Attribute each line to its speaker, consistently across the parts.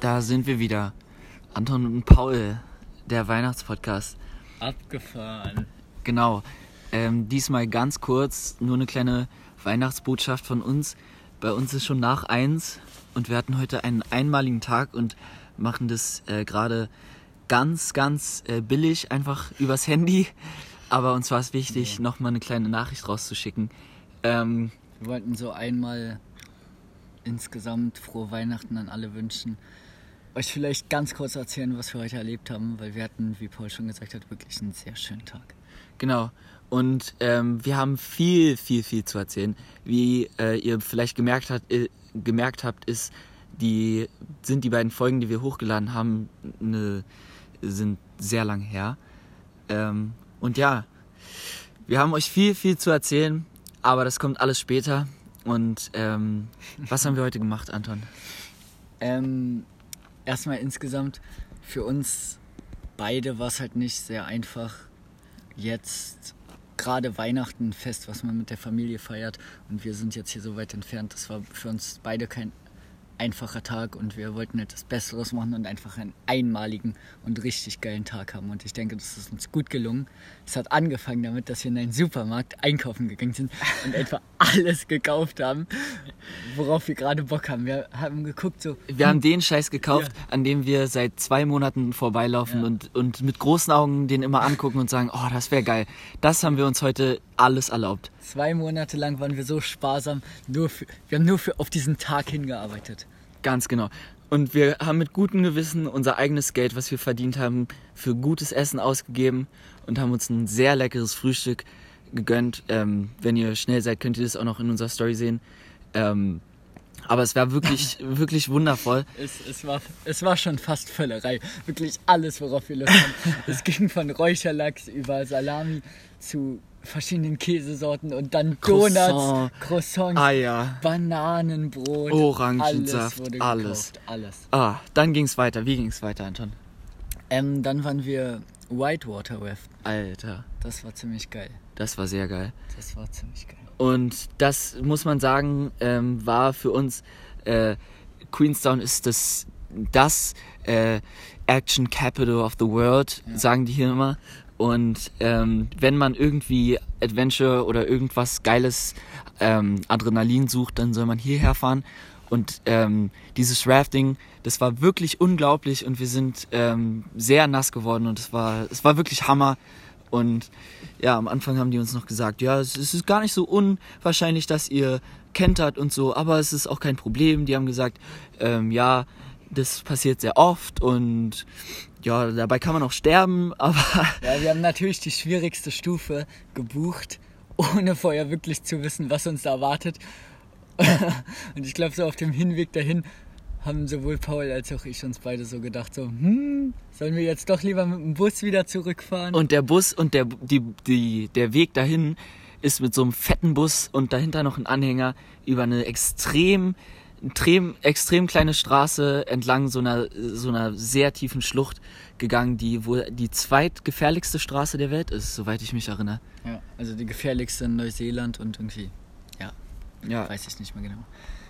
Speaker 1: Da sind wir wieder. Anton und Paul, der Weihnachtspodcast.
Speaker 2: Abgefahren.
Speaker 1: Genau. Ähm, diesmal ganz kurz, nur eine kleine Weihnachtsbotschaft von uns. Bei uns ist schon nach eins und wir hatten heute einen einmaligen Tag und machen das äh, gerade ganz, ganz äh, billig, einfach übers Handy. Aber uns war es wichtig,
Speaker 2: Ja.
Speaker 1: nochmal eine kleine Nachricht rauszuschicken. Ähm,
Speaker 2: Wir wollten so einmal insgesamt frohe Weihnachten an alle wünschen. Euch vielleicht ganz kurz erzählen, was wir heute erlebt haben, weil wir hatten, wie Paul schon gesagt hat, wirklich einen sehr schönen Tag.
Speaker 1: Genau. Und ähm, wir haben viel, viel, viel zu erzählen. Wie äh, ihr vielleicht gemerkt, hat, äh, gemerkt habt, ist, die, sind die beiden Folgen, die wir hochgeladen haben, ne, sind sehr lang her. Ähm, und ja, wir haben euch viel, viel zu erzählen, aber das kommt alles später. Und ähm, was haben wir heute gemacht, Anton?
Speaker 2: Ähm, erstmal insgesamt für uns beide war es halt nicht sehr einfach, jetzt gerade Weihnachten Fest, was man mit der Familie feiert. Und wir sind jetzt hier so weit entfernt. Das war für uns beide kein einfacher Tag und wir wollten etwas Besseres machen und einfach einen einmaligen und richtig geilen Tag haben. Und ich denke, das ist uns gut gelungen. Es hat angefangen damit, dass wir in einen Supermarkt einkaufen gegangen sind und etwa alles gekauft haben, worauf wir gerade Bock haben. Wir haben geguckt, so,
Speaker 1: Wir haben den Scheiß gekauft,
Speaker 2: Ja.
Speaker 1: an dem wir seit zwei Monaten vorbeilaufen
Speaker 2: Ja.
Speaker 1: und, und mit großen Augen den immer angucken und sagen, oh, das wäre geil. Das haben wir uns heute alles erlaubt.
Speaker 2: Zwei Monate lang waren wir so sparsam. Nur für, wir haben nur für, auf diesen Tag hingearbeitet.
Speaker 1: Ganz genau. Und wir haben mit gutem Gewissen unser eigenes Geld, was wir verdient haben, für gutes Essen ausgegeben und haben uns ein sehr leckeres Frühstück gegönnt. Ähm, wenn ihr schnell seid, könnt ihr das auch noch in unserer Story sehen. Ähm, aber es war wirklich, wirklich wundervoll.
Speaker 2: Es, es, war, es war schon fast Völlerei. Wirklich alles, worauf wir Lust haben. es ging von Räucherlachs über Salami zu verschiedenen Käsesorten und dann Donuts,
Speaker 1: Croissant,
Speaker 2: Croissants,
Speaker 1: Eier.
Speaker 2: Bananenbrot.
Speaker 1: Orangensaft,
Speaker 2: alles.
Speaker 1: Alles.
Speaker 2: alles.
Speaker 1: Ah, dann ging's weiter. Wie ging's weiter, Anton?
Speaker 2: Ähm, dann waren wir Whitewater Raft.
Speaker 1: Alter,
Speaker 2: Das war ziemlich geil.
Speaker 1: das war sehr geil.
Speaker 2: Das war ziemlich geil.
Speaker 1: Und das muss man sagen, ähm, war für uns, äh, Queenstown ist das, das äh, Action Capital of the World,
Speaker 2: Ja.
Speaker 1: sagen die hier immer. Und ähm, wenn man irgendwie Adventure oder irgendwas Geiles, ähm, Adrenalin sucht, dann soll man hierher fahren. Und ähm, dieses Rafting, das war wirklich unglaublich und wir sind ähm, sehr nass geworden und es war, es war wirklich Hammer. Und ja, am Anfang haben die uns noch gesagt, ja, es ist gar nicht so unwahrscheinlich, dass ihr kentert und so, aber es ist auch kein Problem. Die haben gesagt, ähm, ja, das passiert sehr oft und ja, dabei kann man auch sterben, aber
Speaker 2: Ja, wir haben natürlich die schwierigste Stufe gebucht, ohne vorher wirklich zu wissen, was uns da erwartet. Und ich glaube, so auf dem Hinweg dahin haben sowohl Paul als auch ich uns beide so gedacht, so, hm, sollen wir jetzt doch lieber mit dem Bus wieder zurückfahren?
Speaker 1: und der Bus und der, die, die, der Weg dahin ist mit so einem fetten Bus und dahinter noch ein Anhänger über eine extrem, extrem, extrem kleine Straße entlang so einer, so einer sehr tiefen Schlucht gegangen, die wohl die zweitgefährlichste Straße der Welt ist, soweit ich mich erinnere.
Speaker 2: ja, also die gefährlichste in Neuseeland und irgendwie, ja,
Speaker 1: Ja,
Speaker 2: weiß ich nicht mehr genau.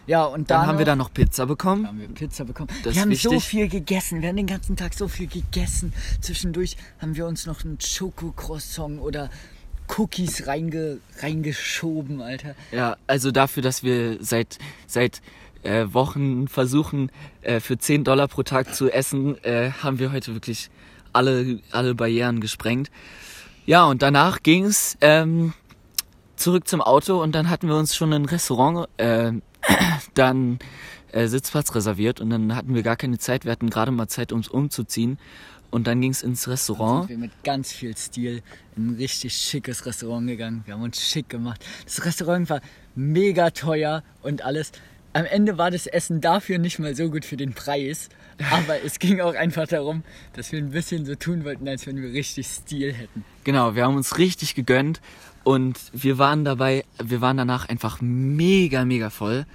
Speaker 2: Ja, und
Speaker 1: dann
Speaker 2: dann
Speaker 1: haben wir da noch Pizza bekommen.
Speaker 2: haben wir Pizza bekommen.
Speaker 1: Das
Speaker 2: wir haben so
Speaker 1: wichtig.
Speaker 2: viel gegessen. Wir haben den ganzen Tag so viel gegessen. Zwischendurch haben wir uns noch ein Schokocroissant oder Cookies reinge reingeschoben, Alter.
Speaker 1: Ja, also dafür, dass wir seit, seit äh, Wochen versuchen, äh, für 10 Dollar pro Tag zu essen, äh, haben wir heute wirklich alle, alle Barrieren gesprengt. Ja, und danach ging's ähm, zurück zum Auto und dann hatten wir uns schon ein Restaurant äh, dann äh, Sitzplatz reserviert und dann hatten wir gar keine Zeit. Wir hatten gerade mal Zeit, uns umzuziehen. Und dann ging's ins
Speaker 2: Dann
Speaker 1: Restaurant.
Speaker 2: sind wir mit ganz viel Stil in ein richtig schickes Restaurant gegangen. Wir haben uns schick gemacht. Das Restaurant war mega teuer und alles. Am Ende war das Essen dafür nicht mal so gut für den Preis. Aber es ging auch einfach darum, dass wir ein bisschen so tun wollten, als wenn wir richtig Stil hätten.
Speaker 1: Genau, wir haben uns richtig gegönnt und wir waren dabei, wir waren danach einfach mega, mega voll.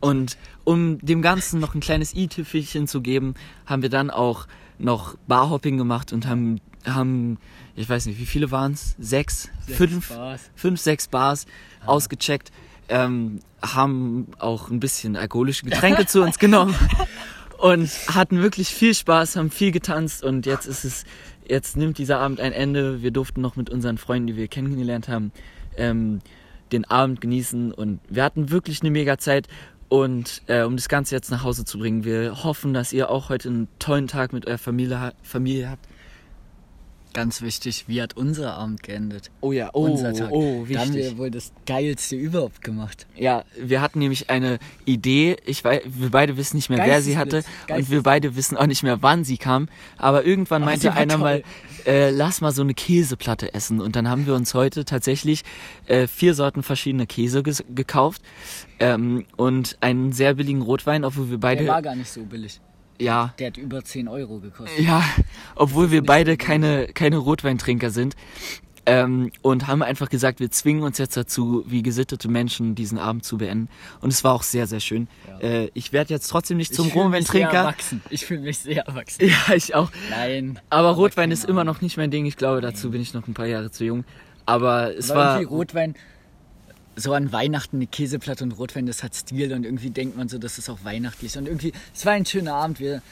Speaker 1: Und um dem Ganzen noch ein kleines i-Tüpfelchen zu geben, haben wir dann auch noch Barhopping gemacht und haben, haben ich weiß nicht, wie viele waren es? Sechs,
Speaker 2: Sechs
Speaker 1: fünf,
Speaker 2: Bars.
Speaker 1: fünf, sechs Bars ausgecheckt, ähm, haben auch ein bisschen alkoholische Getränke zu uns genommen und hatten wirklich viel Spaß, haben viel getanzt und jetzt ist es, jetzt nimmt dieser Abend ein Ende. Wir durften noch mit unseren Freunden, die wir kennengelernt haben, ähm, den Abend genießen und wir hatten wirklich eine mega Zeit. Und äh, um das Ganze jetzt nach Hause zu bringen, wir hoffen, dass ihr auch heute einen tollen Tag mit eurer Familie, Familie habt.
Speaker 2: Ganz wichtig, wie hat unser Abend geendet?
Speaker 1: Oh ja, oh,
Speaker 2: unser Tag.
Speaker 1: oh,
Speaker 2: Da haben
Speaker 1: wichtig.
Speaker 2: wir wohl das Geilste überhaupt gemacht.
Speaker 1: Ja, wir hatten nämlich eine Idee. Ich weiß, wir beide wissen nicht mehr, wer sie hatte. Und wir beide wissen auch nicht mehr, wann sie kam. Aber irgendwann
Speaker 2: Aber
Speaker 1: meinte einer
Speaker 2: toll.
Speaker 1: mal, äh, lass mal so eine Käseplatte essen. Und dann haben wir uns heute tatsächlich äh, vier Sorten verschiedener Käse gekauft. Ähm, und einen sehr billigen Rotwein, obwohl wir
Speaker 2: Der war
Speaker 1: beide,
Speaker 2: gar nicht so billig.
Speaker 1: Ja,
Speaker 2: Der hat über 10 Euro gekostet.
Speaker 1: ja, obwohl wir beide keine, keine Rotweintrinker sind. Ähm, und haben einfach gesagt, wir zwingen uns jetzt dazu, wie gesittete Menschen diesen Abend zu beenden. Und es war auch sehr, sehr schön.
Speaker 2: Ja.
Speaker 1: Äh, ich werde jetzt trotzdem nicht zum Rotweintrinker.
Speaker 2: Ich fühle mich sehr erwachsen.
Speaker 1: Ja, ich auch.
Speaker 2: Nein.
Speaker 1: Aber Rotwein ist immer noch nicht mein Ding. Ich glaube, dazu bin ich noch ein paar Jahre zu jung. Aber es
Speaker 2: Aber
Speaker 1: war.
Speaker 2: Rotwein, so an Weihnachten eine Käseplatte und Rotwein, das hat Stil und irgendwie denkt man so, das ist auch weihnachtlich. Und irgendwie, es war ein schöner Abend. Wir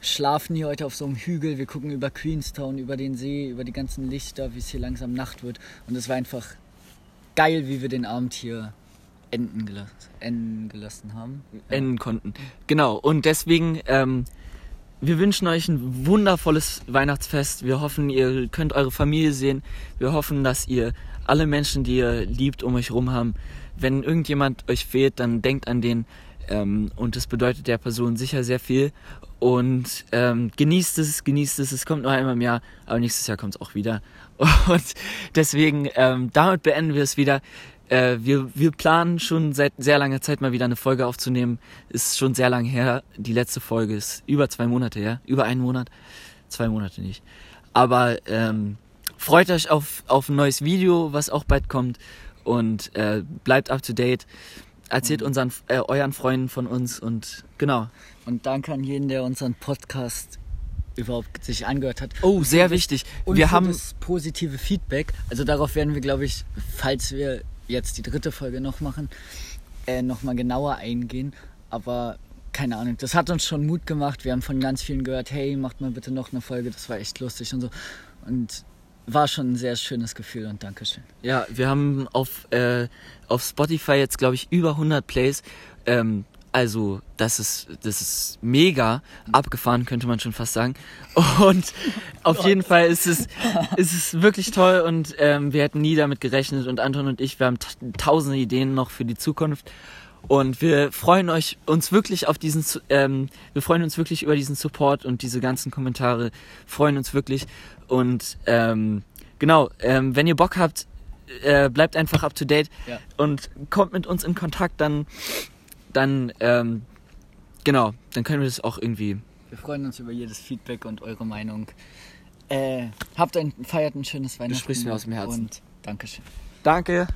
Speaker 2: schlafen hier heute auf so einem Hügel, wir gucken über Queenstown, über den See, über die ganzen Lichter, wie es hier langsam Nacht wird. Und es war einfach geil, wie wir den Abend hier enden gelassen, enden gelassen haben.
Speaker 1: Enden konnten. Genau, und deswegen, ähm, wir wünschen euch ein wundervolles Weihnachtsfest. Wir hoffen, ihr könnt eure Familie sehen. Wir hoffen, dass ihr alle Menschen, die ihr liebt, um euch rum haben. Wenn irgendjemand euch fehlt, dann denkt an den. Ähm, und das bedeutet der Person sicher sehr viel. Und ähm, genießt es, genießt es. Es kommt nur einmal im Jahr, aber nächstes Jahr kommt es auch wieder. Und deswegen, ähm, damit beenden wir es wieder. Äh, wir, wir planen schon seit sehr langer Zeit mal wieder eine Folge aufzunehmen. Ist schon sehr lange her. Die letzte Folge ist über zwei Monate her. Über einen Monat. Zwei Monate nicht. Aber ähm, freut euch auf, auf ein neues Video, was auch bald kommt. Und äh, bleibt up to date. Erzählt unseren, äh, euren Freunden von uns und genau.
Speaker 2: Und danke an jeden, der unseren Podcast überhaupt sich angehört hat.
Speaker 1: Oh, sehr wichtig.
Speaker 2: Und
Speaker 1: wir haben
Speaker 2: das positive Feedback. Also darauf werden wir, glaube ich, falls wir jetzt die dritte Folge noch machen, äh, nochmal genauer eingehen. Aber keine Ahnung, das hat uns schon Mut gemacht. Wir haben von ganz vielen gehört, hey, macht mal bitte noch eine Folge, das war echt lustig und so. Und war schon ein sehr schönes Gefühl und Dankeschön.
Speaker 1: Ja, wir haben auf, äh, auf Spotify jetzt, glaube ich, über 100 Plays. Ähm, also, das ist, das ist mega abgefahren, könnte man schon fast sagen. Und auf jeden Fall ist es, ist es wirklich toll und ähm, wir hätten nie damit gerechnet. Und Anton und ich, wir haben ta- tausende Ideen noch für die Zukunft. Und wir freuen euch uns wirklich auf diesen, ähm, wir freuen uns wirklich über diesen Support und diese ganzen Kommentare. Freuen uns wirklich. Und ähm, genau, ähm, wenn ihr Bock habt, äh, bleibt einfach up to date
Speaker 2: Ja.
Speaker 1: und kommt mit uns in Kontakt, dann, dann, ähm, genau, dann können wir das auch irgendwie.
Speaker 2: Wir freuen uns über jedes Feedback und eure Meinung. Äh, habt ein, feiert ein schönes Weihnachten.
Speaker 1: sprichst mir aus dem Herzen.
Speaker 2: Und Dankeschön.
Speaker 1: Danke.